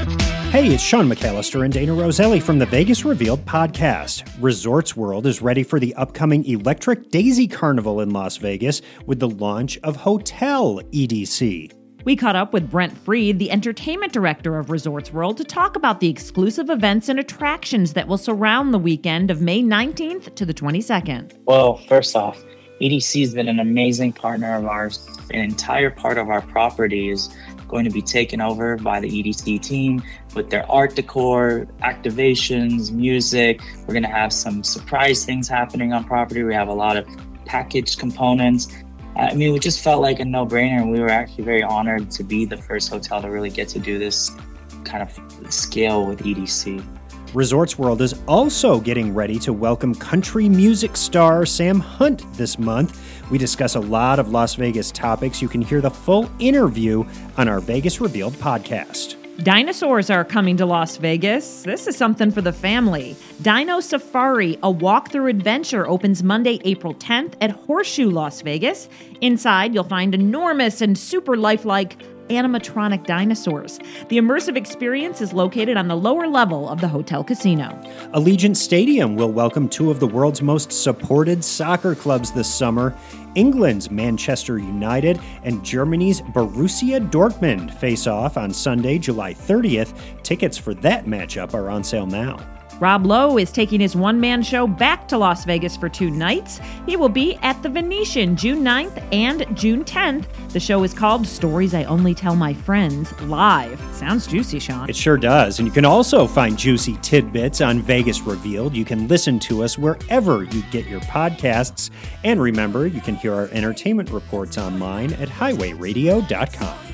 Hey, it's Sean McAllister and Dayna Roselli from the Vegas Revealed podcast. Resorts World is ready for the upcoming Electric Daisy Carnival in Las Vegas with the launch of Hotel EDC. We caught up with Brent Freed, the entertainment director of Resorts World, to talk about the exclusive events and attractions that will surround the weekend of May 19th to the 22nd. Well, first off, EDC has been an amazing partner of ours. An entire part of our property is going to be taken over by the EDC team with their art decor, activations, music. We're going to have some surprise things happening on property. We have a lot of packaged components. I mean, we just felt like a no brainer, and we were actually very honored to be the first hotel to really get to do this kind of scale with EDC. Resorts World is also getting ready to welcome country music star Sam Hunt this month. We discuss a lot of Las Vegas topics. You can hear the full interview on our Vegas Revealed podcast. Dinosaurs are coming to Las Vegas. This is something for the family. Dino Safari, a walkthrough adventure, opens Monday, April 10th at Horseshoe Las Vegas. Inside, you'll find enormous and super lifelike animatronic dinosaurs. The immersive experience is located on the lower level of the hotel casino. Allegiant Stadium will welcome two of the world's most supported soccer clubs this summer. England's Manchester United and Germany's Borussia Dortmund face off on Sunday, July 30th. Tickets for that matchup are on sale now. Rob Lowe is taking his one man show back to Las Vegas for two nights. He will be at the Venetian June 9th and June 10th. The show is called Stories I Only Tell My Friends Live. Sounds juicy, Sean. It sure does. And you can also find juicy tidbits on Vegas Revealed. You can listen to us wherever you get your podcasts. And remember, you can hear our entertainment reports online at highwayradio.com.